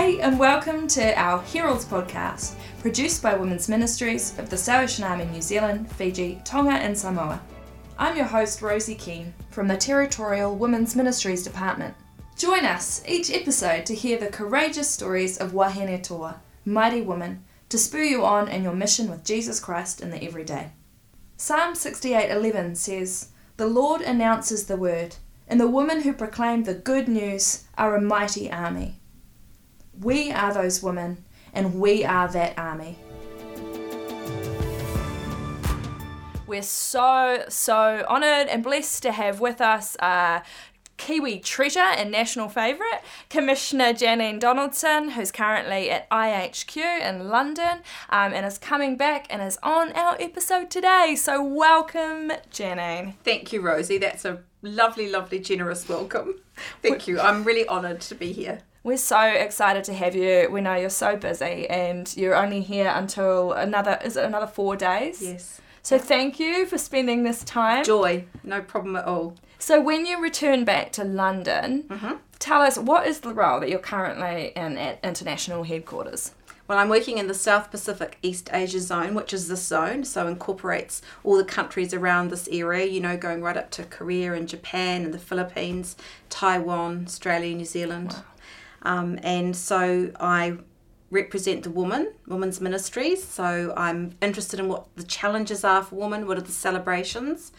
G'day and welcome to our Heralds podcast, produced by Women's Ministries of the Salvation Army New Zealand, Fiji, Tonga, and Samoa. I'm your host, Rosie Keane, from the Territorial Women's Ministries Department. Join us each episode to hear the courageous stories of Wahine Toa, mighty women, to spur you on in your mission with Jesus Christ in the everyday. Psalm 68:11 says, "The Lord announces the word, and the women who proclaim the good news are a mighty army." We are those women, and we are that army. We're so, so honoured and blessed to have with us uh, Kiwi treasure and national favourite, Commissioner Janine Donaldson, who's currently at IHQ in London um, and is coming back and is on our episode today. So, welcome, Janine. Thank you, Rosie. That's a lovely, lovely, generous welcome. Thank you. I'm really honoured to be here. We're so excited to have you. We know you're so busy and you're only here until another, is it another four days? Yes. So thank you for spending this time. Joy, no problem at all. So when you return back to London, Mm-hmm. tell us what is the role that you're currently in at international headquarters? Well, I'm working in the South Pacific East Asia zone, which is this zone, so incorporates all the countries around this area, you know, going right up to Korea and Japan and the Philippines, Taiwan, Australia, New Zealand. Um, and so I represent the woman, women's ministries. So I'm interested in what the challenges are for women, what are the celebrations.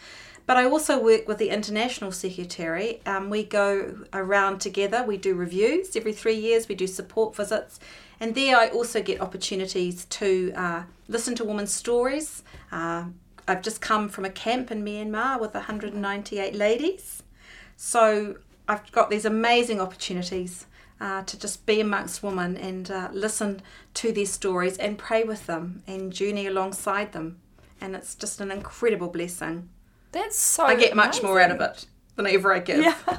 But I also work with the International Secretary. Um, we go around together, we do reviews every three years, we do support visits. And there I also get opportunities to uh, listen to women's stories. Uh, I've just come from a camp in Myanmar with 198 ladies. So I've got these amazing opportunities uh, to just be amongst women and uh, listen to their stories and pray with them and journey alongside them. And it's just an incredible blessing. That's so I get much more out of it than ever I give. Yeah.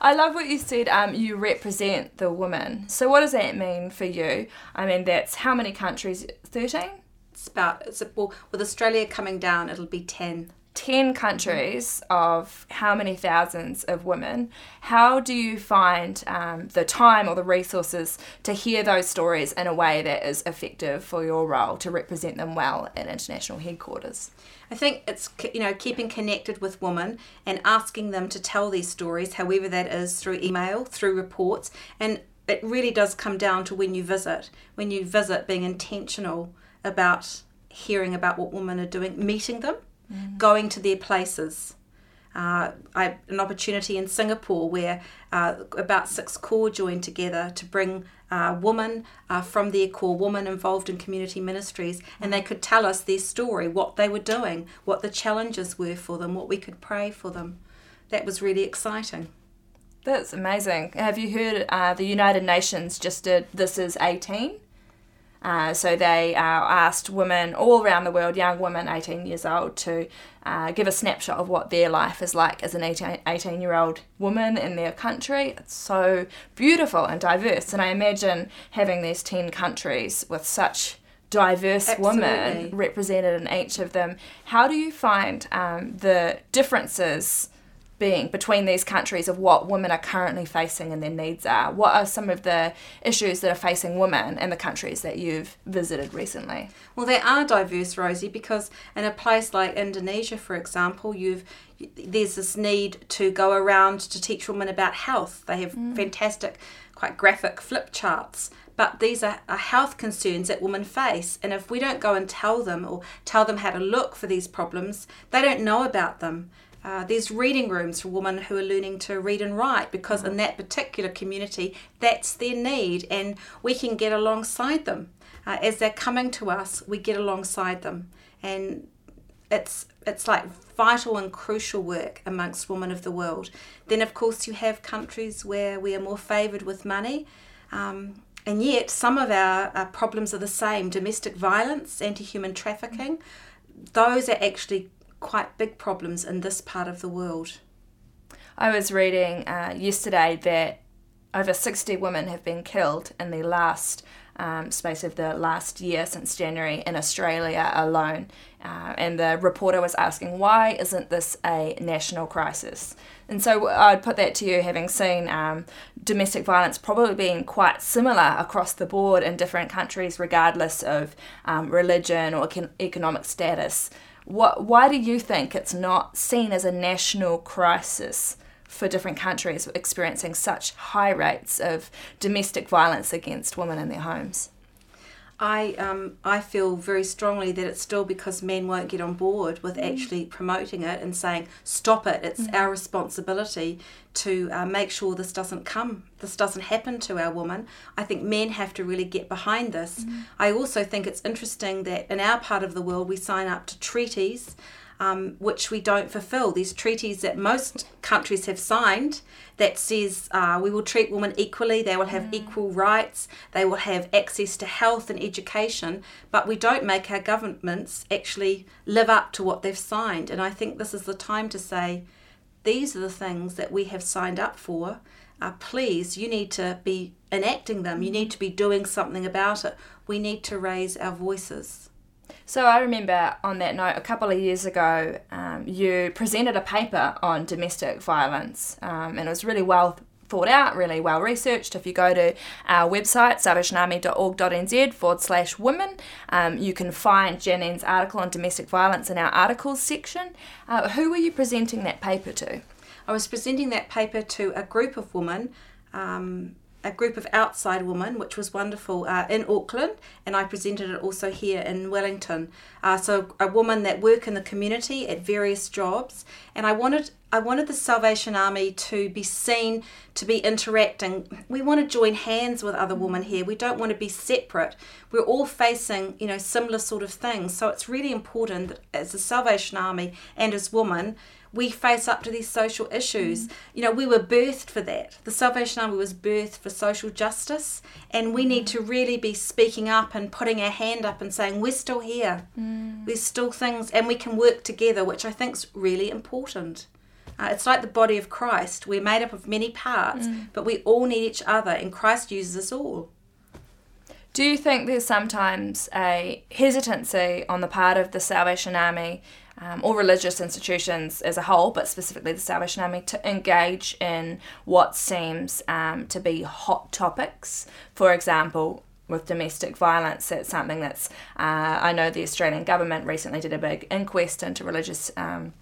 I love what you said. Um, you represent the woman. So what does that mean for you? I mean, that's how many countries? Thirteen. It's about, it's, well, with Australia coming down, it'll be 10. 10 countries of how many thousands of women, how do you find um, the time or the resources to hear those stories in a way that is effective for your role to represent them well at international headquarters? I think it's you know keeping connected with women and asking them to tell these stories, however that is through email, through reports, and it really does come down to when you visit. When you visit, being intentional about hearing about what women are doing, meeting them, going to their places. Uh, I an opportunity in Singapore where uh, about six corps joined together to bring uh, women uh, from their corps, women involved in community ministries, and they could tell us their story, what they were doing, what the challenges were for them, what we could pray for them. That was really exciting. That's amazing. Have you heard uh, the United Nations just did This Is 18? Uh, so they uh, asked women all around the world, young women 18 years old, to uh, give a snapshot of what their life is like as an 18, 18 year old woman in their country. It's so beautiful and diverse. And I imagine having these 10 countries with such diverse women represented in each of them. How do you find um, the differences being between these countries of what women are currently facing and their needs are? What are some of the issues that are facing women in the countries that you've visited recently? Well, they are diverse, Rosie, because in a place like Indonesia, for example, you've there's this need to go around to teach women about health. They have mm. fantastic, quite graphic flip charts. But these are, are health concerns that women face. And if we don't go and tell them or tell them how to look for these problems, they don't know about them. Uh, there's reading rooms for women who are learning to read and write because in that particular community, that's their need, and we can get alongside them. Uh, as they're coming to us, we get alongside them, and it's it's like vital and crucial work amongst women of the world. Then, of course, you have countries where we are more favoured with money, um, and yet some of our, our problems are the same: domestic violence, anti-human trafficking. Those are actually quite big problems in this part of the world. I was reading uh, yesterday that over 60 women have been killed in the last um, space of the last year since January in Australia alone. Uh, and the reporter was asking, why isn't this a national crisis? And so I'd put that to you, having seen um, domestic violence probably being quite similar across the board in different countries, regardless of um, religion or economic status. What, why do you think it's not seen as a national crisis for different countries experiencing such high rates of domestic violence against women in their homes? I um, I feel very strongly that it's still because men won't get on board with mm. actually promoting it and saying stop it. It's mm. our responsibility to uh, make sure this doesn't come, this doesn't happen to our woman. I think men have to really get behind this. Mm. I also think it's interesting that in our part of the world we sign up to treaties um, which we don't fulfill. These treaties that most countries have signed that says uh, we will treat women equally, they will have mm. equal rights, they will have access to health and education, but we don't make our governments actually live up to what they've signed. And I think this is the time to say, these are the things that we have signed up for. Uh, please, you need to be enacting them. You need to be doing something about it. We need to raise our voices. So I remember on that note, a couple of years ago, um, you presented a paper on domestic violence, um, and it was really well thought out, really well researched. If you go to our website, salvationarmy.org.nz forward slash women, um, you can find Janine's article on domestic violence in our articles section. Uh, who were you presenting that paper to? I was presenting that paper to a group of women. Um, a group of outside women, which was wonderful uh, in Auckland, and I presented it also here in Wellington. Uh, so a woman that work in the community at various jobs, and I wanted I wanted the Salvation Army to be seen to be interacting. We want to join hands with other women here. We don't want to be separate. We're all facing you know similar sort of things. So it's really important that as the Salvation Army and as women we face up to these social issues. Mm. You know, we were birthed for that. The Salvation Army was birthed for social justice, and we need to really be speaking up and putting our hand up and saying, We're still here. Mm. There's still things, and we can work together, which I think is really important. Uh, it's like the body of Christ. We're made up of many parts, mm. but we all need each other, and Christ uses us all. Do you think there's sometimes a hesitancy on the part of the Salvation Army um, or religious institutions as a whole, but specifically the Salvation Army, to engage in what seems um, to be hot topics. For example, with domestic violence, it's something that's, uh, I know the Australian government recently did a big inquest into religious. Um,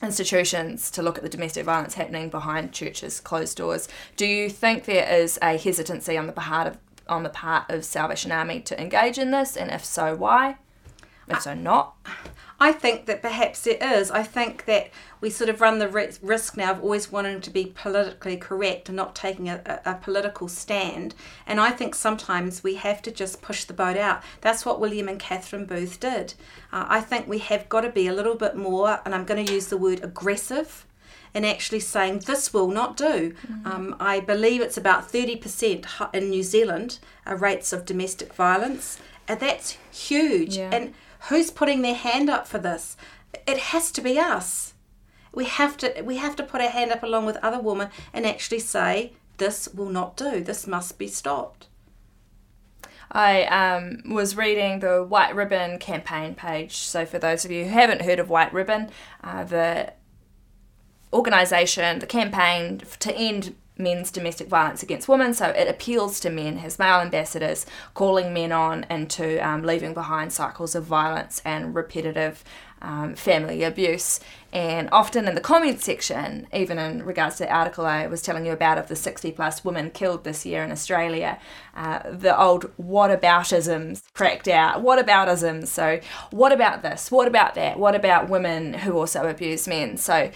institutions to look at the domestic violence happening behind churches closed doors do you think there is a hesitancy on the part of on the part of salvation army to engage in this and if so why if so not I think that perhaps it is. I think that we sort of run the risk now of always wanting to be politically correct and not taking a, a, a, political stand. And I think sometimes we have to just push the boat out. That's what William and Catherine Booth did. Uh, I think we have got to be a little bit more, and I'm going to use the word aggressive. And actually saying this will not do. Mm-hmm. Um, I believe it's about 30% in New Zealand uh, rates of domestic violence. And that's huge. Yeah. And Who's putting their hand up for this? It has to be us. We have to we have to put our hand up along with other women and actually say this will not do. This must be stopped. I um, was reading the White Ribbon campaign page. So, for those of you who haven't heard of White Ribbon, uh, the organisation, the campaign to end men's domestic violence against women. So it appeals to men, has male ambassadors calling men on into um, leaving behind cycles of violence and repetitive um, family abuse. And often in the comment section, even in regards to the article I was telling you about of the 60 plus women killed this year in Australia, uh, the old whataboutisms cracked out. Whataboutisms. So, what about this? What about that? What about women who also abuse men? So,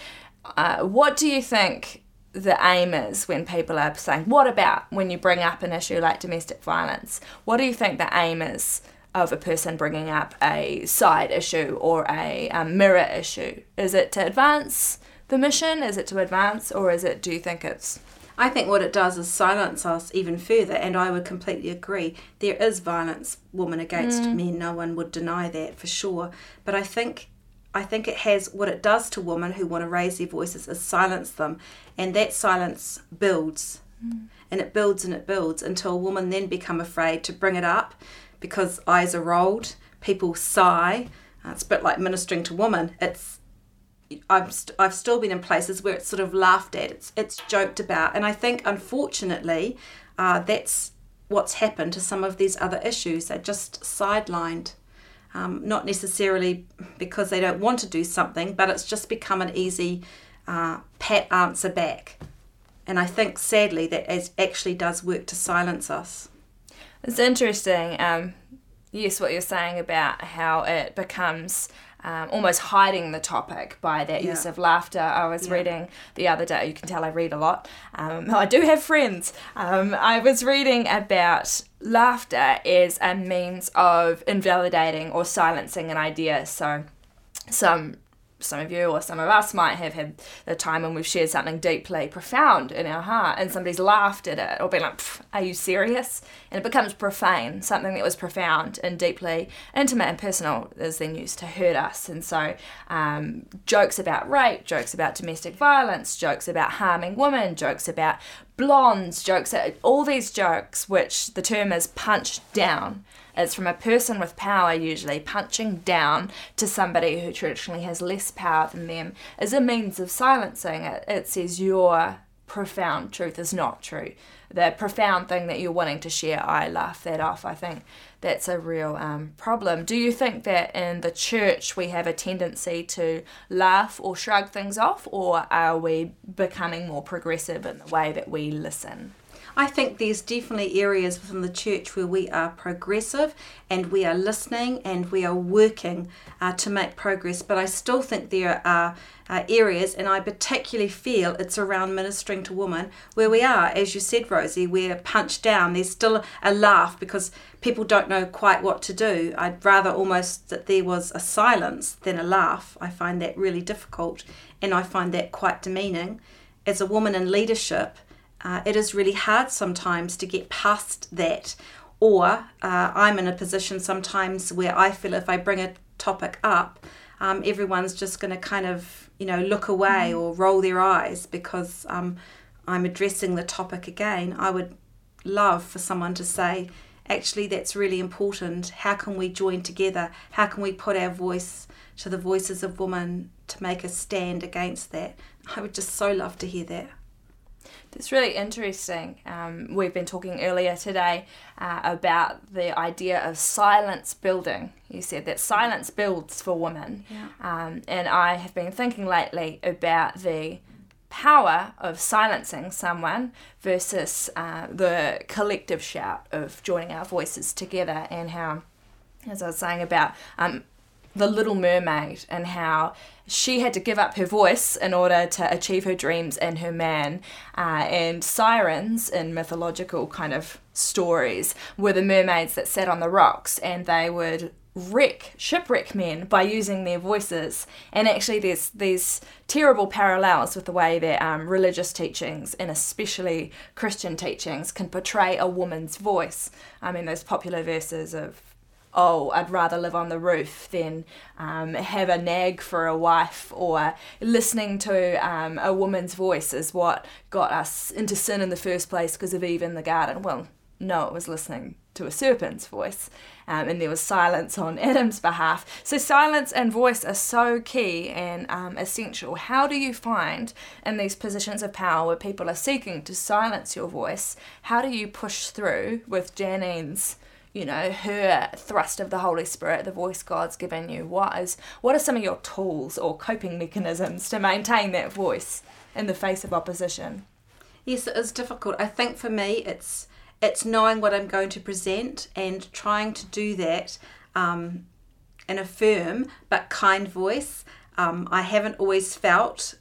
uh, what do you think the aim is when people are saying, what about when you bring up an issue like domestic violence? What do you think the aim is of a person bringing up a side issue or a, a mirror issue? Is it to advance the mission? Is it to advance, or is it, do you think it's I think what it does is silence us even further, and I would completely agree. There is violence, woman against mm. men, no one would deny that for sure. But I think I think it has what it does to women who want to raise their voices is silence them, and that silence builds. Mm. And it builds and it builds until women then become afraid to bring it up because eyes are rolled, people sigh. Uh, it's a bit like ministering to women. It's I've, st- I've still been in places where it's sort of laughed at, it's, it's joked about. And I think, unfortunately, uh, that's what's happened to some of these other issues. They're just sidelined um, not necessarily because they don't want to do something, but it's just become an easy uh, pat answer back. And I think sadly that actually does work to silence us. It's interesting, um, yes, what you're saying about how it becomes um, almost hiding the topic by that yeah. use of laughter. I was yeah. reading the other day, you can tell I read a lot. Um, I do have friends. Um, I was reading about laughter as a means of invalidating or silencing an idea. So, some some of you or some of us might have had a time when we've shared something deeply profound in our heart and somebody's laughed at it or been like, Are you serious? And it becomes profane. Something that was profound and deeply intimate and personal is then used to hurt us. And so, um, jokes about rape, jokes about domestic violence, jokes about harming women, jokes about blondes, jokes, all these jokes, which the term is punched down it's from a person with power, usually, punching down to somebody who traditionally has less power than them as a means of silencing it. It says your profound truth is not true. The profound thing that you're wanting to share, I laugh that off. I think that's a real um, problem. Do you think that in the church we have a tendency to laugh or shrug things off, or are we becoming more progressive in the way that we listen? I think there's definitely areas within the church where we are progressive and we are listening and we are working uh, to make progress. But I still think there are uh, areas, and I particularly feel it's around ministering to women, where we are, as you said, Rosie, we're punched down. There's still a laugh because people don't know quite what to do. I'd rather almost that there was a silence than a laugh. I find that really difficult, and I find that quite demeaning. As a woman in leadership, uh, it is really hard sometimes to get past that. Or uh, I'm in a position sometimes where I feel if I bring a topic up, um, everyone's just going to kind of, you know, look away mm-hmm. or roll their eyes because um, I'm addressing the topic again. I would love for someone to say, actually, that's really important. How can we join together? How can we put our voice to the voices of women to make a stand against that? I would just so love to hear that. It's really interesting. Um, we've been talking earlier today uh, about the idea of silence building. You said that silence builds for women. Yeah. Um, and I have been thinking lately about the power of silencing someone versus uh, the collective shout of joining our voices together, and how, as I was saying about um, the Little Mermaid and how she had to give up her voice in order to achieve her dreams and her man. Uh, and sirens in mythological kind of stories were the mermaids that sat on the rocks and they would wreck shipwreck men by using their voices and actually there's these terrible parallels with the way that um, religious teachings and especially christian teachings can portray a woman's voice i mean those popular verses of oh, I'd rather live on the roof than um, have a nag for a wife, or listening to um, a woman's voice is what got us into sin in the first place because of Eve in the garden. Well, no, it was listening to a serpent's voice, um, and there was silence on Adam's behalf. So, silence and voice are so key and um, essential. How do you find in these positions of power where people are seeking to silence your voice, how do you push through with Janine's? You know her thrust of the holy spirit the voice god's given you. What is what are some of your tools or coping mechanisms to maintain that voice in the face of opposition? Yes it is difficult. I think for me it's it's knowing what i'm going to present and trying to do that um, in a firm but kind voice. Um, i haven't always felt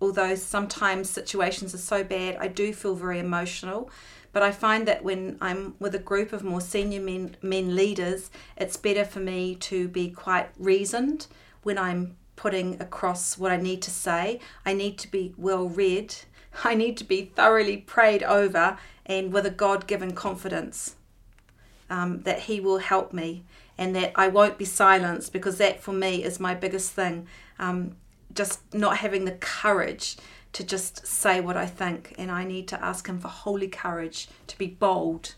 although sometimes situations are so bad i do feel very emotional but I find that when I'm with a group of more senior men, men leaders, it's better for me to be quite reasoned when I'm putting across what I need to say. I need to be well read. I need to be thoroughly prayed over and with a God given confidence um, that He will help me and that I won't be silenced because that for me is my biggest thing. Um, just not having the courage to just say what I think, and I need to ask Him for holy courage to be bold.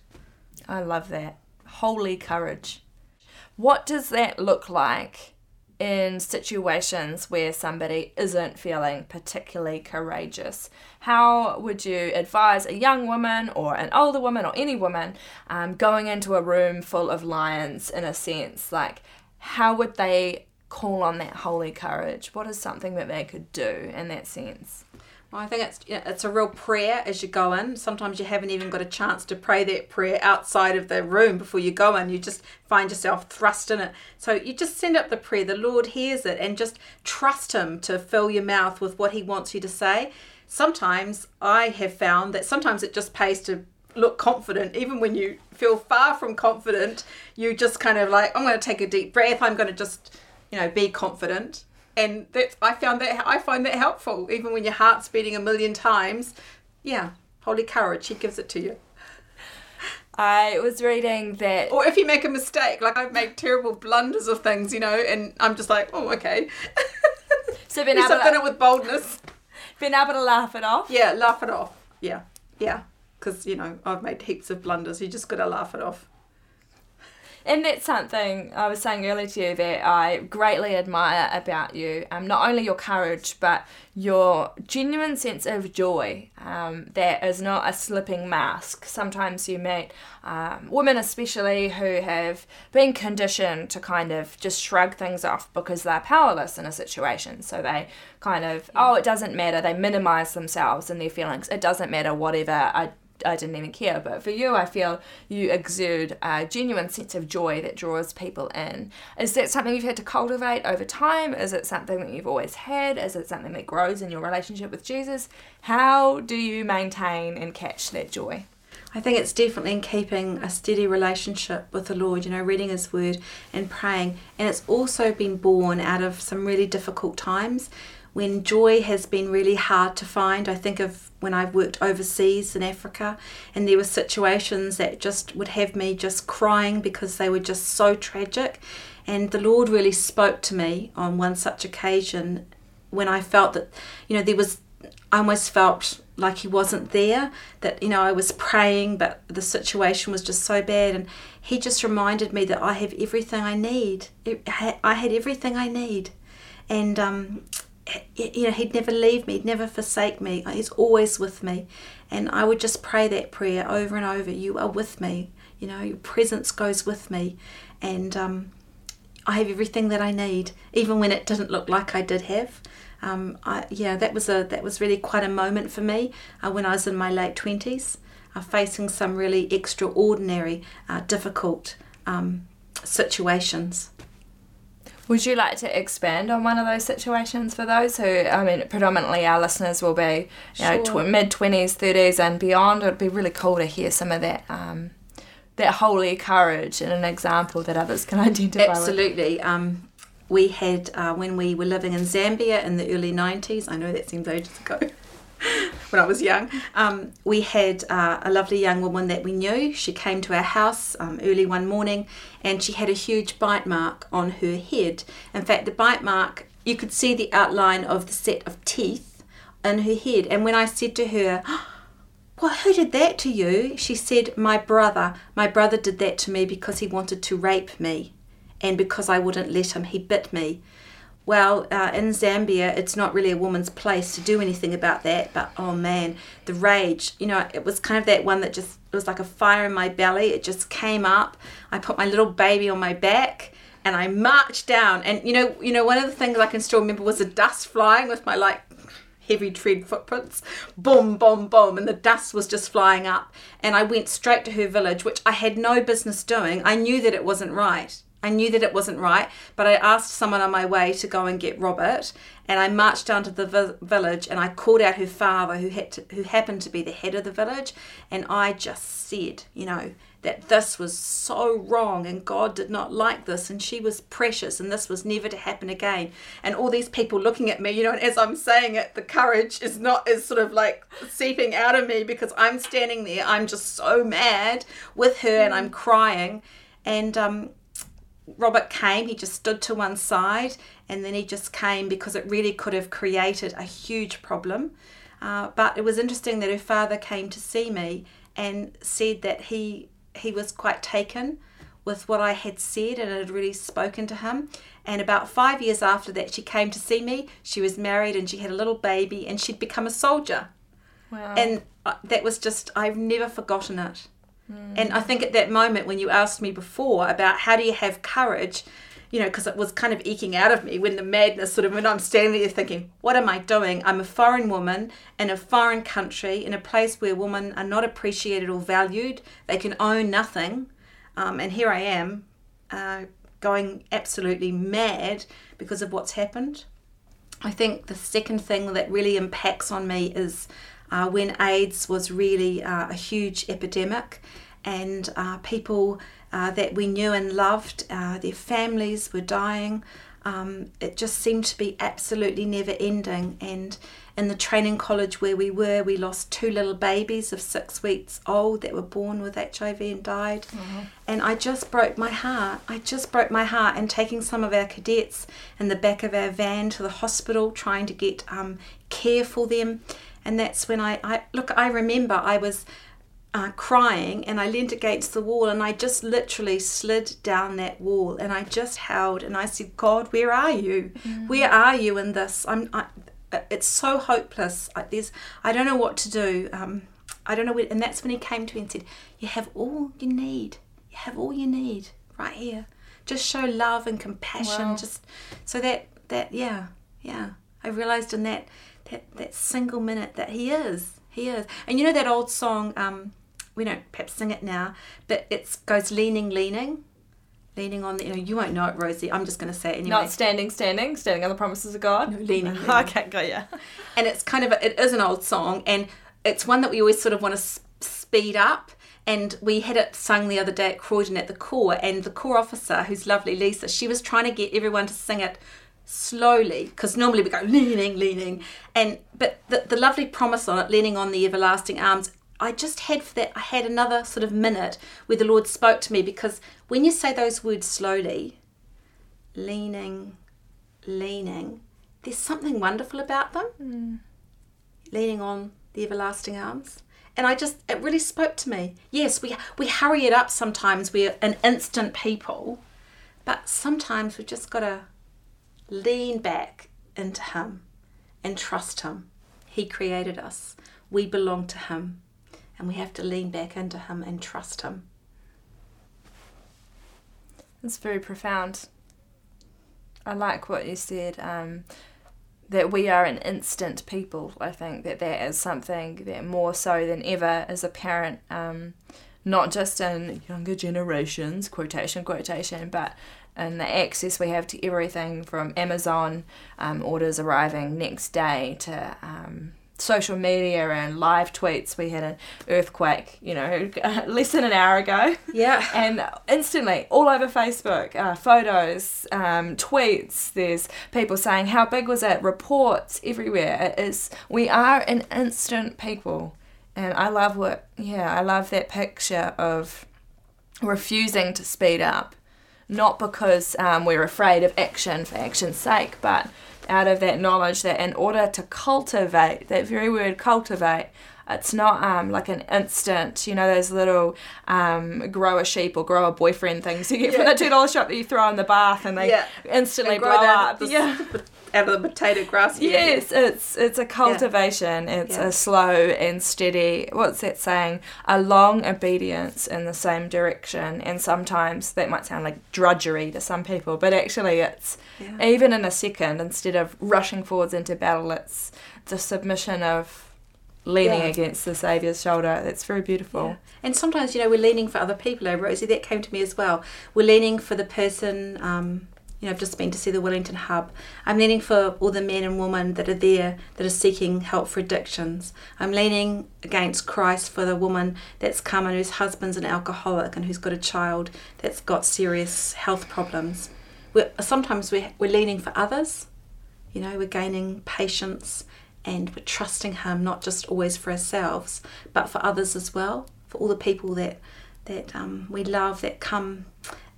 I love that. Holy courage. What does that look like in situations where somebody isn't feeling particularly courageous? How would you advise a young woman or an older woman or any woman um, going into a room full of lions, in a sense? Like, how would they call on that holy courage? What is something that they could do in that sense? I think it's it's a real prayer as you go in. Sometimes you haven't even got a chance to pray that prayer outside of the room before you go in. You just find yourself thrust in it. So you just send up the prayer. The Lord hears it, and just trust Him to fill your mouth with what He wants you to say. Sometimes I have found that sometimes it just pays to look confident, even when you feel far from confident. You just kind of like, I'm going to take a deep breath. I'm going to just you know, be confident. And that I found that I find that helpful, even when your heart's beating a million times. Yeah, holy courage, he gives it to you. I was reading that. Or if you make a mistake, like I've made terrible blunders of things, you know, and I'm just like, oh, okay. So being able to, it with boldness. Being able to laugh it off. Yeah, laugh it off. Yeah, yeah. Because you know I've made heaps of blunders. You just got to laugh it off. And that's something I was saying earlier to you that I greatly admire about you. Um, not only your courage, but your genuine sense of joy um, that is not a slipping mask. Sometimes you meet um, women, especially, who have been conditioned to kind of just shrug things off because they're powerless in a situation. So they kind of, oh, it doesn't matter. They minimize themselves and their feelings. It doesn't matter, whatever I I didn't even care. But for you, I feel you exude a genuine sense of joy that draws people in. Is that something you've had to cultivate over time? Is it something that you've always had? Is it something that grows in your relationship with Jesus? How do you maintain and catch that joy? I think it's definitely in keeping a steady relationship with the Lord, you know, reading His Word and praying. And it's also been born out of some really difficult times when joy has been really hard to find. I think of when I've worked overseas in Africa, and there were situations that just would have me just crying because they were just so tragic. And the Lord really spoke to me on one such occasion when I felt that, you know, there was, I almost felt like He wasn't there, that, you know, I was praying, but the situation was just so bad. And He just reminded me that I have everything I need. I had everything I need. And um, you know, he'd never leave me, he'd never forsake me. He's always with me. And I would just pray that prayer over and over. You are with me. You know, your presence goes with me. And um, I have everything that I need, even when it didn't look like I did have. Um, I, yeah, that was a that was really quite a moment for me uh, when I was in my late twenties, uh, facing some really extraordinary, uh, difficult um, situations. Would you like to expand on one of those situations for those who, I mean, predominantly our listeners will be, you know, tw- mid twenties, thirties, and beyond? It'd be really cool to hear some of that, um, that holy courage and an example that others can identify. Absolutely. Um, we had uh, when we were living in Zambia in the early nineties. I know that seems ages ago. when I was young. Um, we had uh, a lovely young woman that we knew. She came to our house um, early one morning and she had a huge bite mark on her head. In fact, the bite mark, you could see the outline of the set of teeth in her head. And when I said to her, well, who did that to you? She said, My brother. My brother did that to me because he wanted to rape me. And because I wouldn't let him, he bit me well, uh, in Zambia, it's not really a woman's place to do anything about that. But oh man, the rage, you know, it was kind of that one that just, it was like a fire in my belly. It just came up. I put my little baby on my back and I marched down. And you know, you know, one of the things I can still remember was the dust flying with my like heavy tread footprints. Boom, boom, boom. And the dust was just flying up. And I went straight to her village, which I had no business doing. I knew that it wasn't right. I knew that it wasn't right, but I asked someone on my way to go and get Robert, and I marched down to the vi- village and I called out her father, who had to, who happened to be the head of the village, and I just said, you know, that this was so wrong and God did not like this and she was precious and this was never to happen again. And all these people looking at me, you know, and as I'm saying it, the courage is not is sort of like seeping out of me because I'm standing there, I'm just so mad with her and I'm crying. And um Robert came, he just stood to one side and then he just came because it really could have created a huge problem. Uh, but it was interesting that her father came to see me and said that he he was quite taken with what I had said and it had really spoken to him. And about five years after that, she came to see me. She was married and she had a little baby and she'd become a soldier. Wow. And uh, that was just, I've never forgotten it. And I think at that moment when you asked me before about how do you have courage, you know, because it was kind of eking out of me when the madness sort of, when I'm standing there thinking, what am I doing? I'm a foreign woman in a foreign country, in a place where women are not appreciated or valued. They can own nothing. Um, and here I am uh, going absolutely mad because of what's happened. I think the second thing that really impacts on me is uh, when AIDS was really uh, a huge epidemic, and uh, people uh, that we knew and loved, uh, their families were dying. Um, it just seemed to be absolutely never ending. And in the training college where we were, we lost two little babies of six weeks old that were born with HIV and died. And I just broke my heart. I just broke my heart. And taking some of our cadets in the back of our van to the hospital, trying to get um, care for them. And that's when I, I look, I remember I was uh, crying and I leant against the wall and I just literally slid down that wall and I just howled and I said, God, where are you? Where are you in this? I'm, I, it's so hopeless. I, there's, I don't know what to do. Um, I don't know. Where, and that's when he came to me and said, You have all you need. You have all you need right here. Just show love and compassion. Wow. Just so that that yeah yeah. I realized in that that that single minute that he is he is. And you know that old song. Um, we don't perhaps sing it now, but it goes leaning, leaning, leaning on the. You, know, you won't know it, Rosie. I'm just going to say it anyway. Not standing, standing, standing on the promises of God. No, leaning, leaning. okay, got yeah. and it's kind of a, it is an old song and it's one that we always sort of want to speed up and we had it sung the other day at Croydon at the Corps and the Corps officer who's lovely Lisa she was trying to get everyone to sing it slowly because normally we go leaning leaning and but the, the lovely promise on it leaning on the everlasting arms I just had for that I had another sort of minute where the Lord spoke to me because when you say those words slowly leaning leaning there's something wonderful about them mm. leaning on the everlasting arms. And I just, it really spoke to me. Yes, we, we hurry it up sometimes. We're an instant people. But sometimes we've just got to lean back into Him and trust Him. He created us, we belong to Him. And we have to lean back into Him and trust Him. It's very profound. I like what you said. Um, that we are an instant people. I think that that is something that more so than ever is apparent, um, not just in younger generations, quotation, quotation, but in the access we have to everything from Amazon um, orders arriving next day to um, social media and live tweets. We had an earthquake, you know, less than an hour ago. Yeah. And instantly, all over Facebook, uh, photos, um, tweets. There's people saying, "How big was it?" Reports everywhere. It is. We are an instant people, and I love what. Yeah, I love that picture of refusing to speed up, not because um, we're afraid of action for action's sake, but out of that knowledge that in order to cultivate that very word cultivate it's not um, like an instant, you know, those little um, grow a sheep or grow a boyfriend things you get from Yeah. the two dollar shop that you throw in the bath and they Yeah. instantly They blow up. yeah. Out of the potato grass. Yes, it's it's a cultivation. It's Yeah. a slow and steady. What's that saying? A long obedience in the same direction. And sometimes that might sound like drudgery to some people, but actually, it's Yeah. even in a second. Instead of rushing forwards into battle, it's the submission of leaning Yeah. against the Saviour's shoulder. That's very beautiful. Yeah. And sometimes, you know, we're leaning for other people. Oh, Rosie, that came to me as well. We're leaning for the person, um, you know, I've just been to see the Wellington Hub. I'm leaning for all the men and women that are there that are seeking help for addictions. I'm leaning against Christ for the woman that's come and whose husband's an alcoholic and who's got a child that's got serious health problems. We're, sometimes we're, we're leaning for others. You know, we're gaining patience and we're trusting Him not just always for ourselves, but for others as well, for all the people that that um, we love that come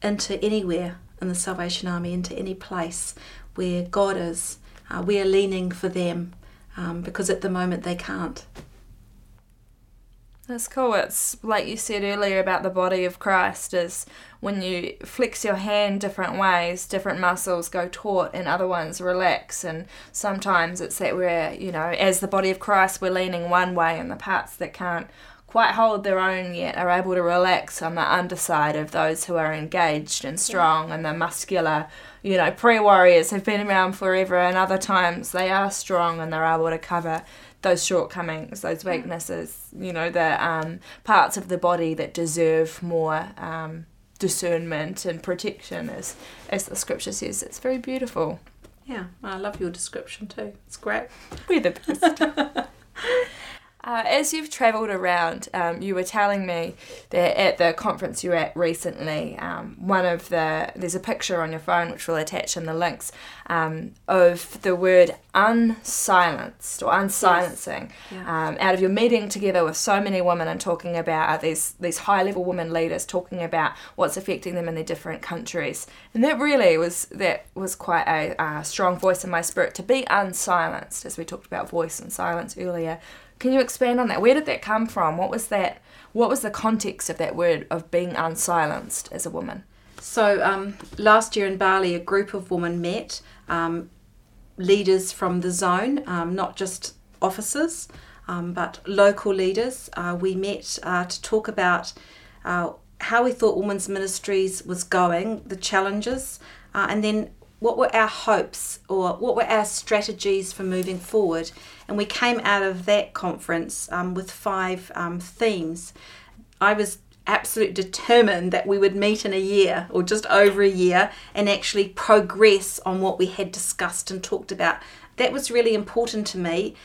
into anywhere in the Salvation Army, into any place. where God is. Uh, we are leaning for them um, because at the moment they can't. That's cool. It's like you said earlier about the body of Christ is when you flex your hand different ways, different muscles go taut and other ones relax. And sometimes it's that we're, you know, as the body of Christ, we're leaning one way and the parts that can't quite hold their own yet are able to relax on the underside of those who are engaged and strong yeah. and the muscular, you know, pre warriors have been around forever and other times they are strong and they're able to cover those shortcomings, those weaknesses, you know, the um, parts of the body that deserve more um, discernment and protection, as, as the scripture says. It's very beautiful. Yeah, I love your description too. It's great. We're the best. Uh, as you've travelled around, um, you were telling me that at the conference you were at recently, um, one of the there's a picture on your phone which we'll attach in the links um, of the word unsilenced or unsilencing. Yes. Yeah. Um, out of your meeting together with so many women and talking about uh, these these high level women leaders talking about what's affecting them in their different countries, and that really was that was quite a uh, strong voice in my spirit to be unsilenced, as we talked about voice and silence earlier can you expand on that? Where did that come from? What was that? What was the context of that word of being unsilenced as a woman? So um, last year in Bali, a group of women met, um, leaders from the zone, um, not just officers, um, but local leaders. Uh, we met uh, to talk about uh, how we thought women's ministries was going, the challenges, uh, and then what were our hopes or what were our strategies for moving forward. And we came out of that conference um, with five um, themes. I was absolutely determined that we would meet in a year or just over a year and actually progress on what we had discussed and talked about. That was really important to me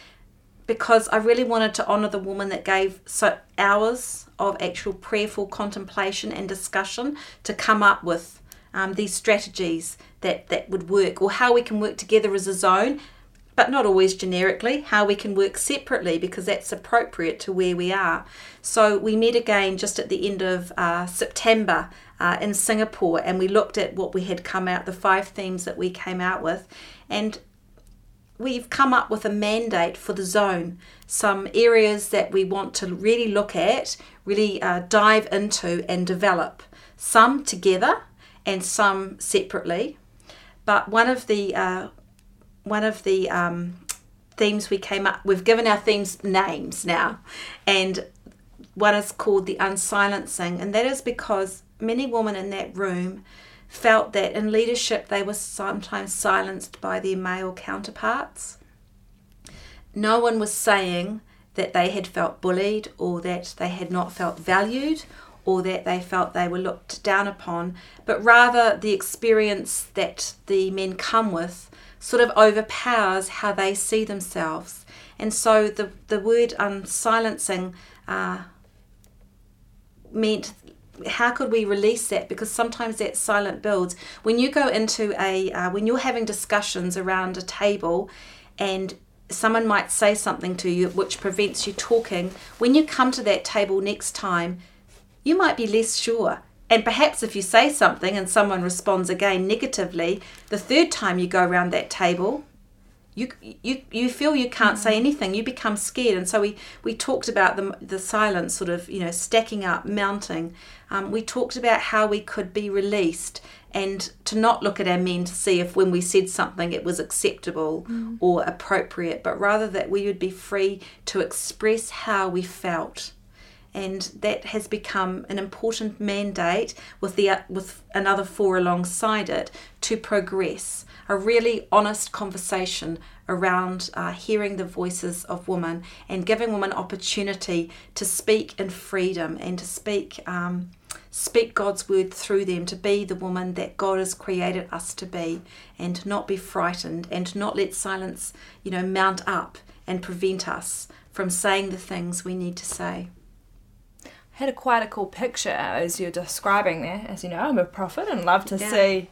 because I really wanted to honour the woman that gave so hours of actual prayerful contemplation and discussion to come up with um, these strategies that, that would work or how we can work together as a zone but not always generically, how we can work separately because that's appropriate to where we are. So we met again just at the end of uh, September uh, in Singapore and we looked at what we had come out, the five themes that we came out with, and we've come up with a mandate for the zone, some areas that we want to really look at, really uh, dive into and develop, some together and some separately. But one of the uh, one of the um, themes we came up we've given our themes names now. And one is called the unsilencing. And that is because many women in that room felt that in leadership they were sometimes silenced by their male counterparts. No one was saying that they had felt bullied or that they had not felt valued or that they felt they were looked down upon, but rather the experience that the men come with sort of overpowers how they see themselves. And so the, the word unsilencing uh, meant how could we release that because sometimes that silent builds when you go into a uh, when you're having discussions around a table and someone might say something to you which prevents you talking when you come to that table next time you might be less sure and perhaps if you say something and someone responds again negatively, the third time you go around that table, you you you feel you can't say mm. anything. You become scared, and so we we talked about the the silence, sort of you know stacking up, mounting. Um, we talked about how we could be released and to not look at our men to see if when we said something it was acceptable mm. or appropriate, but rather that we would be free to express how we felt and that has become an important mandate with the with another four alongside it to progress. A really honest conversation around uh, hearing the voices of women and giving women opportunity to speak in freedom and to speak um, speak God's word through them to be the woman that God has created us to be and not be frightened and not let silence you know mount up and prevent us from saying the things we need to say had a quite a cool picture as you're describing there. As you know, I'm a prophet and love to yeah. see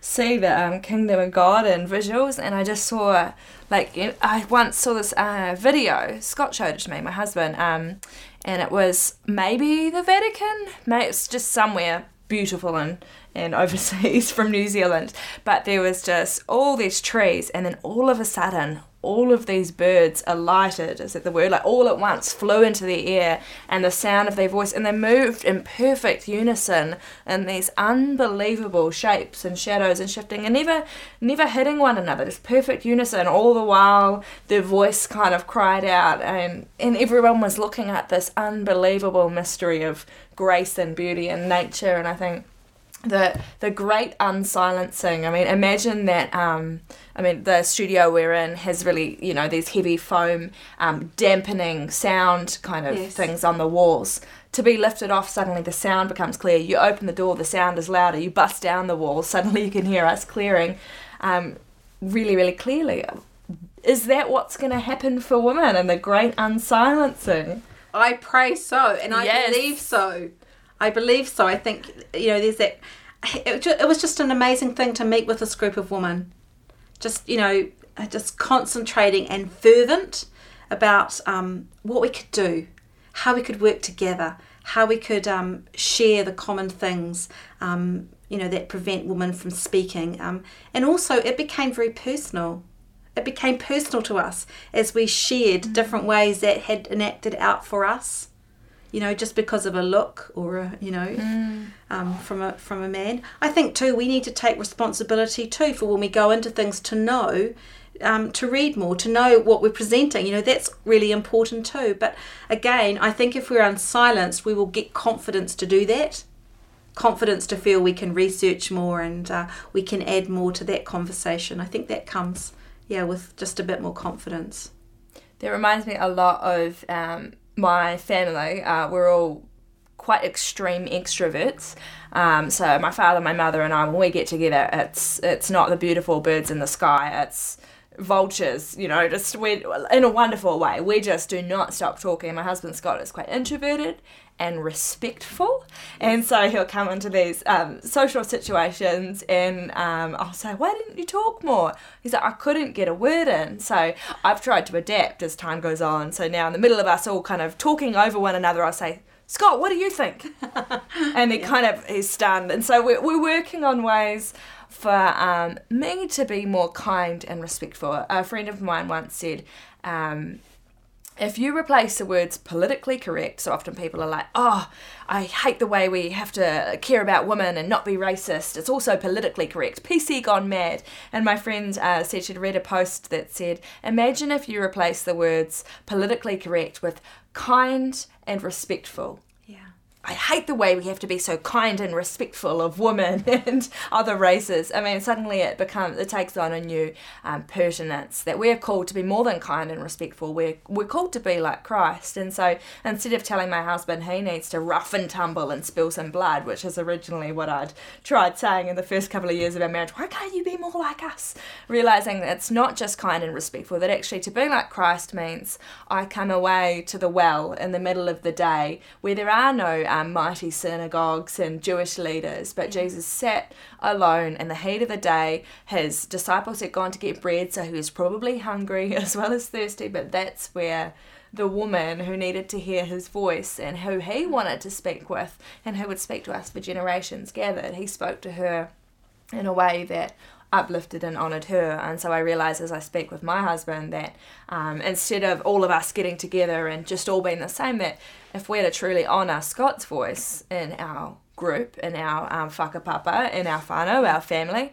see the um, kingdom of God and visuals. And I just saw like I once saw this uh, video. Scott showed it to me, my husband, um, and it was maybe the Vatican. Maybe it's just somewhere beautiful and, and overseas from New Zealand. But there was just all these trees, and then all of a sudden, all of these birds alighted, is that the word? Like all at once flew into the air and the sound of their voice, and they moved in perfect unison in these unbelievable shapes and shadows and shifting and never never hitting one another, just perfect unison. All the while their voice kind of cried out and, and everyone was looking at this unbelievable mystery of grace and beauty and nature and I think the the great unsilencing. I mean, imagine that. Um, I mean, the studio we're in has really, you know, these heavy foam um, dampening sound kind of Yes. things on the walls. To be lifted off, suddenly the sound becomes clear. You open the door, the sound is louder. You bust down the wall, suddenly you can hear us clearing, um, really, really clearly. Is that what's going to happen for women and the great unsilencing? I pray so, and I Yes. believe so. I believe so. I think you know, there's that. It, it was just an amazing thing to meet with this group of women, just you know, uh, just concentrating and fervent about um, what we could do, how we could work together, how we could um, share the common things. Um, you know that prevent women from speaking, um, and also it became very personal it became personal to us as we shared different ways that had enacted out for us you know just because of a look or a you know um, from a from a man. I think too we need to take responsibility too for when we go into things to know um, to read more to know what we're presenting. You know that's really important too. But again i think if we're unsilenced we will get confidence to do that. Confidence to feel we can research more and uh, we can add more to that conversation. I think that comes, yeah, with just a bit more confidence. That reminds me a lot of um, my family. Uh, we're all quite extreme extroverts. Um, so my father, my mother, and I, when we get together, it's it's not the beautiful birds in the sky. It's vultures, you know, just we in a wonderful way. We just do not stop talking. My husband Scott is quite introverted and respectful, and so he'll come into these um, social situations, and um, I'll say, "Why didn't you talk more?" He's like, "I couldn't get a word in." So I've tried to adapt as time goes on. So now in the middle of us all kind of talking over one another, I'll say. Scott, what do you think? and he kind of is stunned. And so we're, we're working on ways for um, me to be more kind and respectful. A friend of mine once said, um, if you replace the words politically correct, so often people are like, oh, I hate the way we have to care about women and not be racist. It's also politically correct. PC gone mad. And my friend uh, said she'd read a post that said, imagine if you replace the words politically correct with kind and respectful. I hate the way we have to be so kind and respectful of women and other races. I mean, suddenly it becomes it takes on a new um, pertinence that we're called to be more than kind and respectful. We're we're called to be like Christ. And so instead of telling my husband he needs to rough and tumble and spill some blood, which is originally what I'd tried saying in the first couple of years of our marriage, why can't you be more like us? Realizing that it's not just kind and respectful. That actually to be like Christ means I come away to the well in the middle of the day where there are no um, mighty synagogues and Jewish leaders, but Jesus sat alone in the heat of the day. His disciples had gone to get bread, so he was probably hungry as well as thirsty, but that's where the woman who needed to hear his voice and who he wanted to speak with and who would speak to us for generations gathered. He spoke to her in a way that uplifted and honoured her. And so I realise as I speak with my husband that um, instead of all of us getting together and just all being the same, that if we're to truly honour Scott's voice in our group, in our um, whakapapa, in our whānau, our family,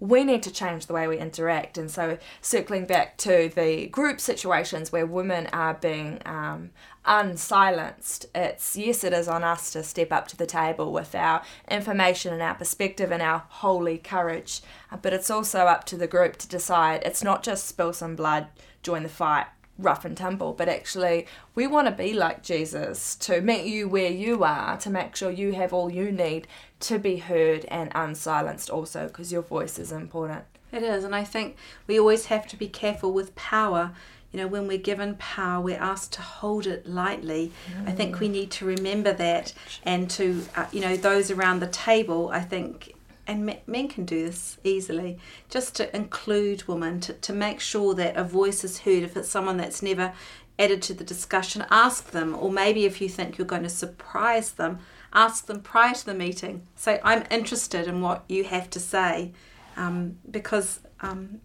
we need to change the way we interact. And so, circling back to the group situations where women are being um, unsilenced, it's yes, it is on us to step up to the table with our information and our perspective and our holy courage. Uh, But it's also up to the group to decide it's not just spill some blood, join the fight, rough and tumble, but actually we want to be like Jesus to meet you where you are, to make sure you have all you need to be heard and unsilenced also because your voice is important. It is, and I think we always have to be careful with power. You know, when we're given power, we're asked to hold it lightly. I think we need to remember that, and to, uh, you know, those around the table, I think, and men can do this easily, just to include women, to, to make sure that a voice is heard if it's someone that's never added to the discussion, ask them. Or maybe if you think you're going to surprise them, ask them prior to the meeting. Say, I'm interested in what you have to say um, because um,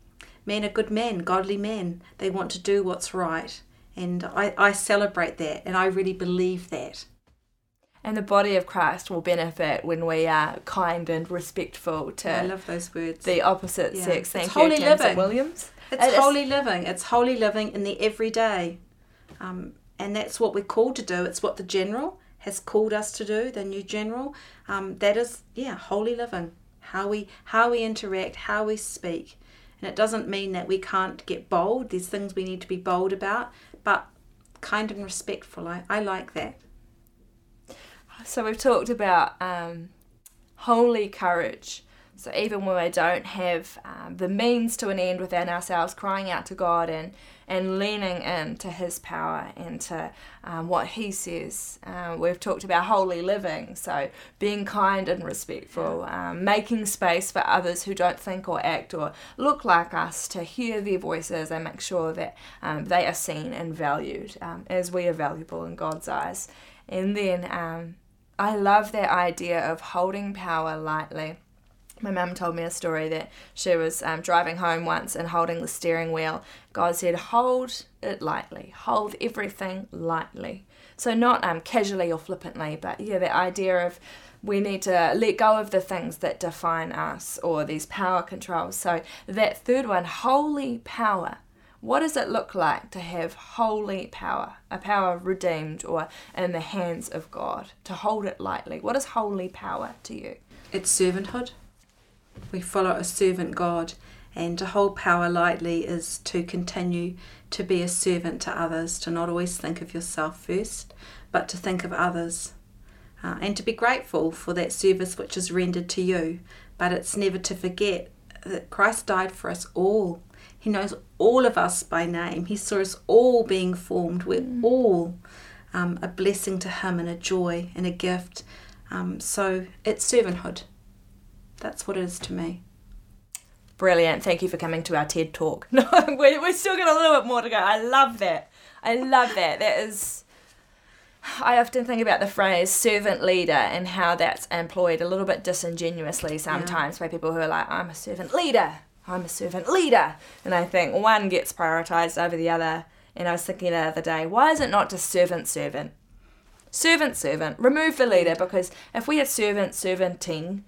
men are good men, godly men. They want to do what's right. And I, I celebrate that and I really believe that. And the body of Christ will benefit when we are kind and respectful to I love those words. the opposite Yeah. sex. Thank It's you, holy James living. Williams. It's It is- holy living. It's holy living in the everyday. Um, and that's what we're called to do. It's what the general has called us to do, the new general. Um, that is, yeah, holy living. How we how we interact, how we speak. It doesn't mean that we can't get bold. There's things we need to be bold about, but kind and respectful. I, I like that. So we've talked about um, holy courage. So even when we don't have um, the means to an end within ourselves, crying out to God and and leaning into His power and to um, what He says. Um, we've talked about holy living, so being kind and respectful, um, making space for others who don't think or act or look like us to hear their voices and make sure that um, they are seen and valued um, as we are valuable in God's eyes. And then um, I love that idea of holding power lightly. My mum told me a story that she was um, driving home once and holding the steering wheel. God said, Hold it lightly, hold everything lightly. So, not um, casually or flippantly, but yeah, the idea of we need to let go of the things that define us or these power controls. So, that third one, holy power. What does it look like to have holy power, a power redeemed or in the hands of God, to hold it lightly? What is holy power to you? It's servanthood. We follow a servant God, and to hold power lightly is to continue to be a servant to others, to not always think of yourself first, but to think of others, uh, and to be grateful for that service which is rendered to you. But it's never to forget that Christ died for us all. He knows all of us by name. He saw us all being formed. We're all um, a blessing to Him and a joy and a gift. Um, so it's servanthood. That's what it is to me. Brilliant. Thank you for coming to our TED talk. No, we we're still got a little bit more to go. I love that. I love that. That is. I often think about the phrase servant leader and how that's employed a little bit disingenuously sometimes by people who are like, I'm a servant leader. I'm a servant leader. And I think one gets prioritized over the other. And I was thinking the other day, why is it not just servant, servant? Servant, servant. Remove the leader because if we have servant, servanting,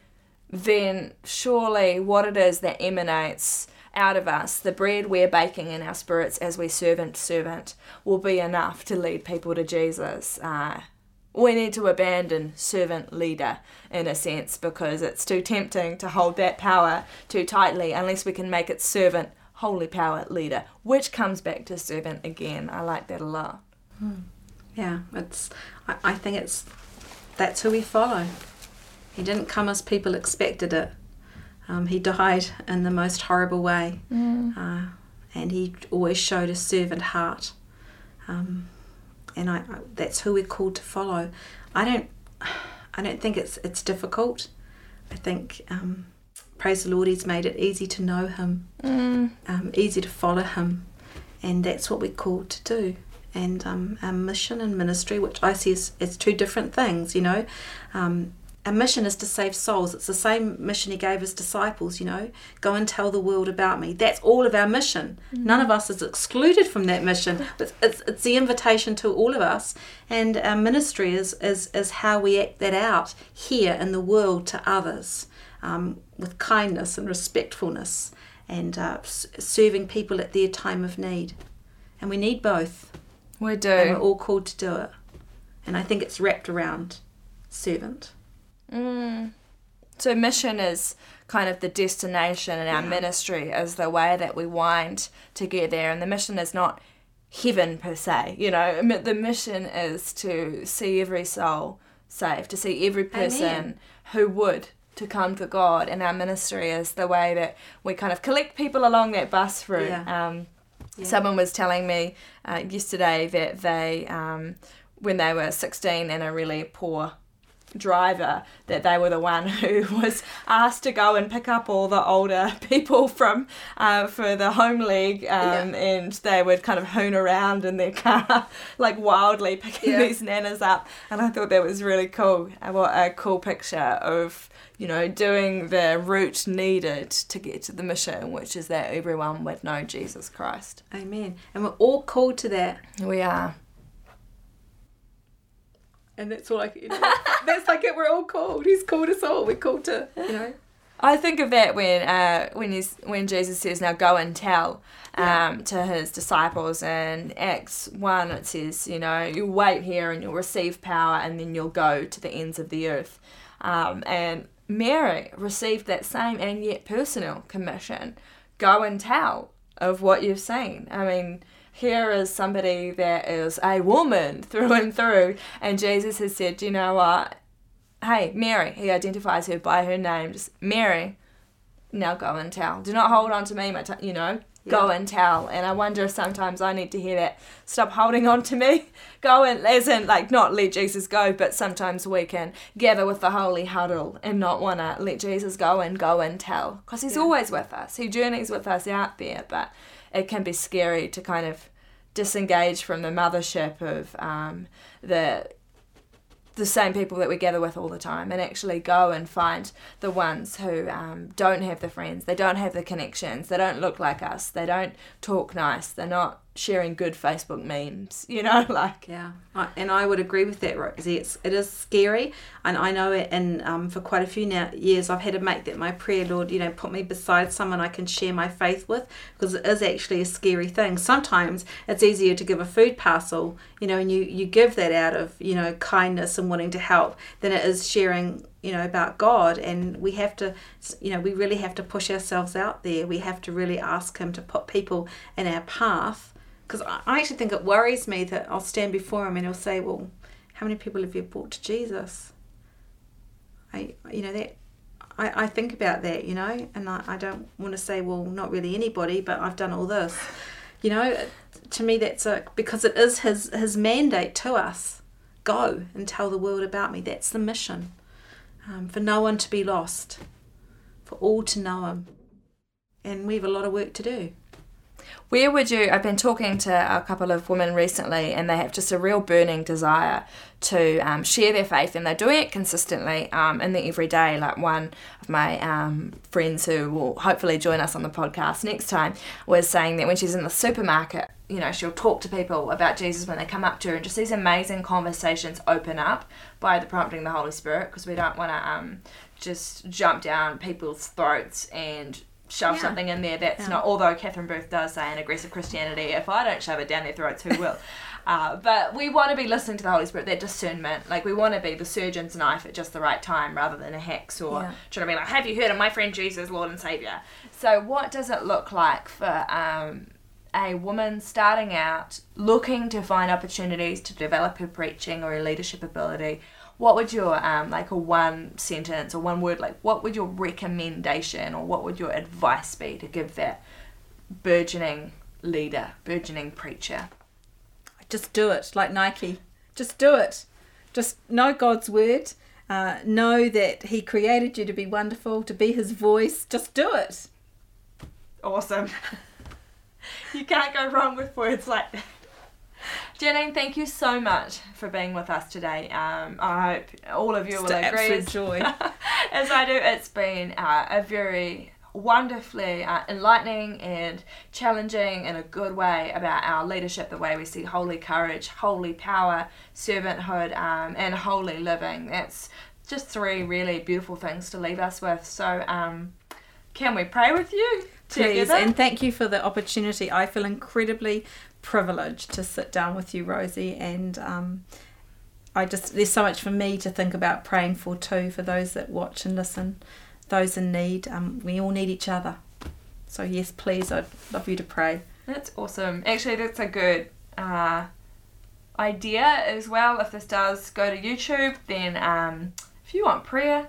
then surely what it is that emanates out of us, the bread we're baking in our spirits as we servant servant, will be enough to lead people to Jesus. Uh, we need to abandon servant leader in a sense because it's too tempting to hold that power too tightly unless we can make it servant, holy power leader, which comes back to servant again. I like that a lot. Yeah, it's. I, I think it's. That's who we follow. He didn't come as people expected it. Um, he died in the most horrible way, uh, and he always showed a servant heart. Um, and I, I, that's who we're called to follow. I don't. I don't think it's it's difficult. I think. Um, praise the Lord, He's made it easy to know Him, um, easy to follow Him, and that's what we're called to do. And um, our mission and ministry, which I see as, as two different things, you know. Our mission is to save souls. It's the same mission He gave His disciples, you know. Go and tell the world about me. That's all of our mission. None of us is excluded from that mission. It's, it's, it's the invitation to all of us. And our ministry is, is, is how we act that out here in the world to others um, with kindness and respectfulness and uh, s- serving people at their time of need. And we need both. We And we're all called to do it. And I think it's wrapped around servant. Mm. So mission is kind of the destination, and our ministry is the way that we wind to get there. And the mission is not heaven per se. You know, the mission is to see every soul saved, to see every person Amen. who would to come to God. And our ministry is the way that we kind of collect people along that bus route. Yeah. Um, Yeah. Someone was telling me uh, yesterday that they, um, when they were 16 in a really poor driver that they were the one who was asked to go and pick up all the older people from uh, for the home league um, yeah. and they would kind of hoon around in their car like wildly picking yeah. these nanas up. And I thought that was really cool. What a cool picture of you know doing the route needed to get to the mission which is that everyone would know Jesus Christ. Amen. And we're all called to that. We are and that's all I, you know, that's like it. We're all called. He's called us all. We're called to, you know. I think of that when uh, when he's when Jesus says, "Now go and tell." Um, to his disciples in Acts 1 it says you know you wait here and you'll receive power and then you'll go to the ends of the earth um, and Mary received that same and yet personal commission go and tell of what you've seen I mean here is somebody that is a woman through and through. And Jesus has said, you know what? Hey, Mary, he identifies her by her name, just Mary, now go and tell. Do not hold on to me, my t- you know, go and tell. And I wonder if sometimes I need to hear that. Stop holding on to me. Go and, in, like, not let Jesus go, but sometimes we can gather with the holy huddle and not want to let Jesus go and go and tell. Because he's yeah. always with us. He journeys with us out there, but it can be scary to kind of disengage from the mothership of um, the the same people that we gather with all the time and actually go and find the ones who um, don't have the friends, they don't have the connections, they don't look like us, they don't talk nice, they're not sharing good Facebook memes, you know, like yeah, and I would agree with that, Rosie. It's it is scary, and I know it. And um, for quite a few now years, I've had to make that my prayer, Lord. You know, put me beside someone I can share my faith with, because it is actually a scary thing. Sometimes it's easier to give a food parcel, you know, and you you give that out of you know kindness and wanting to help than it is sharing you know about god and we have to you know we really have to push ourselves out there we have to really ask him to put people in our path because I actually think it worries me that I'll stand before him and he'll say, "Well, how many people have you brought to Jesus?" I, you know, that I, I think about that, you know, and I, I don't want to say, well, not really anybody, but I've done all this, you know. To me, that's a because it is his his mandate to us. Go and tell the world about me. That's the mission, um, for no one to be lost, for all to know him, and we have a lot of work to do. Where would you? I've been talking to a couple of women recently, and they have just a real burning desire to um, share their faith, and they're doing it consistently um, in the everyday. Like one of my um, friends who will hopefully join us on the podcast next time was saying that when she's in the supermarket, you know, she'll talk to people about Jesus when they come up to her, and just these amazing conversations open up by the prompting of the Holy Spirit, because we don't want to um, just jump down people's throats and shove yeah. something in there that's yeah. not. Although Catherine Booth does say in aggressive Christianity, if I don't shove it down their throats, who will? uh, but we want to be listening to the Holy Spirit, that discernment. Like we want to be the surgeon's knife at just the right time, rather than a hex or yeah. trying to be like, "Have you heard of my friend Jesus, Lord and Savior?" So, what does it look like for? Um, a woman starting out looking to find opportunities to develop her preaching or her leadership ability what would your um like a one sentence or one word like what would your recommendation or what would your advice be to give that burgeoning leader, burgeoning preacher? Just do it, like Nike. Just do it. Just know God's word. Uh, know that He created you to be wonderful, to be His voice. Just do it. Awesome. you can't go wrong with words like that. Janine, thank you so much for being with us today. Um, I hope all of you it's will agree. As, joy. as I do, it's been uh, a very wonderfully uh, enlightening and challenging in a good way about our leadership, the way we see holy courage, holy power, servanthood, um, and holy living. That's just three really beautiful things to leave us with. So, um, can we pray with you? Please, together? and thank you for the opportunity. I feel incredibly privilege to sit down with you, Rosie, and um, I just there's so much for me to think about praying for too for those that watch and listen, those in need. Um, we all need each other. So yes, please, I'd love you to pray. That's awesome. Actually, that's a good uh, idea as well. If this does go to YouTube, then um, if you want prayer,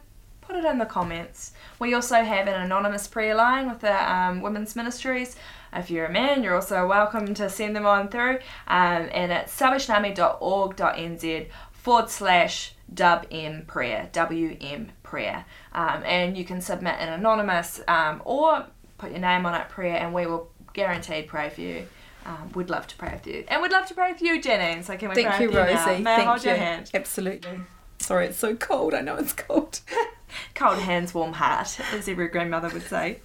put it in the comments. We also have an anonymous prayer line with the um, women's ministries. If you're a man, you're also welcome to send them on through. Um, and it's salvationarmy.org.nz forward slash WM prayer, WM prayer. Um, and you can submit an anonymous um, or put your name on it prayer, and we will guaranteed pray for you. Um, we'd love to pray with you. And we'd love to pray with you, Janine. So can we Thank pray you, with you now? Rosie. May I hold you. your hand? Absolutely. Sorry, it's so cold. I know it's cold. Cold hands, warm heart, as every grandmother would say.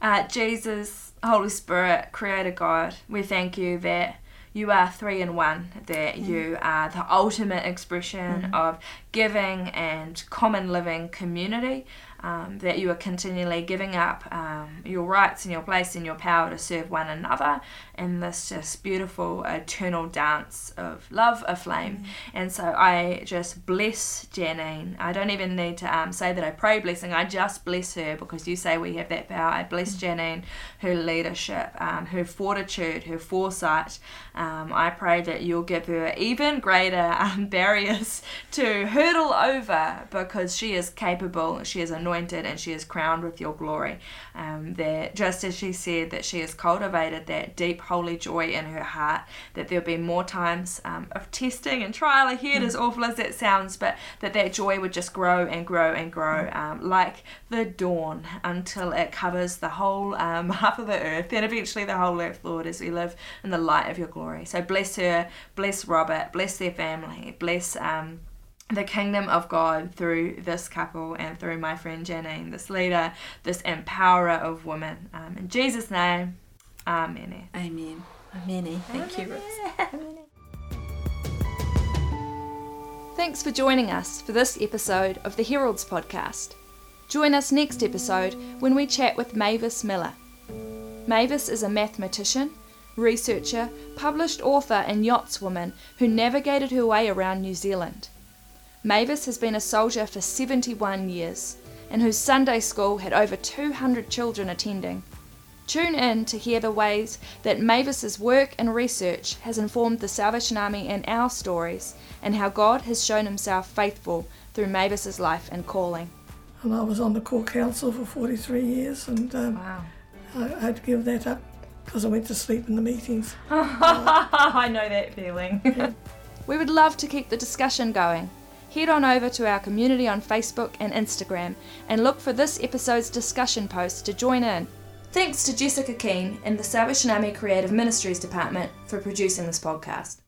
Uh, Jesus, Holy Spirit, Creator God, we thank you that you are three in one, that you are the ultimate expression of giving and common living community, um, that you are continually giving up um, your rights and your place and your power to serve one another in this just beautiful eternal dance of love aflame. And so I just bless Janine. I don't even need to um, say that I pray blessing, I just bless her because you say we have that power. I bless Janine, her leadership, um, her fortitude, her foresight. Um, I pray that you'll give her even greater um, barriers to hurdle over because she is capable, she is anointed, and she is crowned with your glory. Um, that just as she said that she has cultivated that deep holy joy in her heart, that there'll be more times um, of testing and trial ahead, as awful as that sounds, but that that joy would just grow and grow and grow um, like the dawn until it covers the whole um, half of the earth and eventually the whole earth, Lord, as we live in the light of your glory. So bless her, bless Robert, bless their family, bless. Um, the kingdom of God through this couple and through my friend Janine, this leader, this empowerer of women. Um, in Jesus' name, Amen. Amen. Amen. Eh. Thank you. Thanks for joining us for this episode of the Heralds podcast. Join us next episode when we chat with Mavis Miller. Mavis is a mathematician, researcher, published author, and yachtswoman who navigated her way around New Zealand. Mavis has been a soldier for 71 years and whose Sunday school had over 200 children attending. Tune in to hear the ways that Mavis's work and research has informed the Salvation Army and our stories, and how God has shown himself faithful through Mavis's life and calling. And I was on the Corps Council for 43 years, and um, Wow. I, I had to give that up because I went to sleep in the meetings. I know that feeling. we would love to keep the discussion going. Head on over to our community on Facebook and Instagram and look for this episode's discussion post to join in. Thanks to Jessica Keane in the Salvation Army Creative Ministries Department for producing this podcast.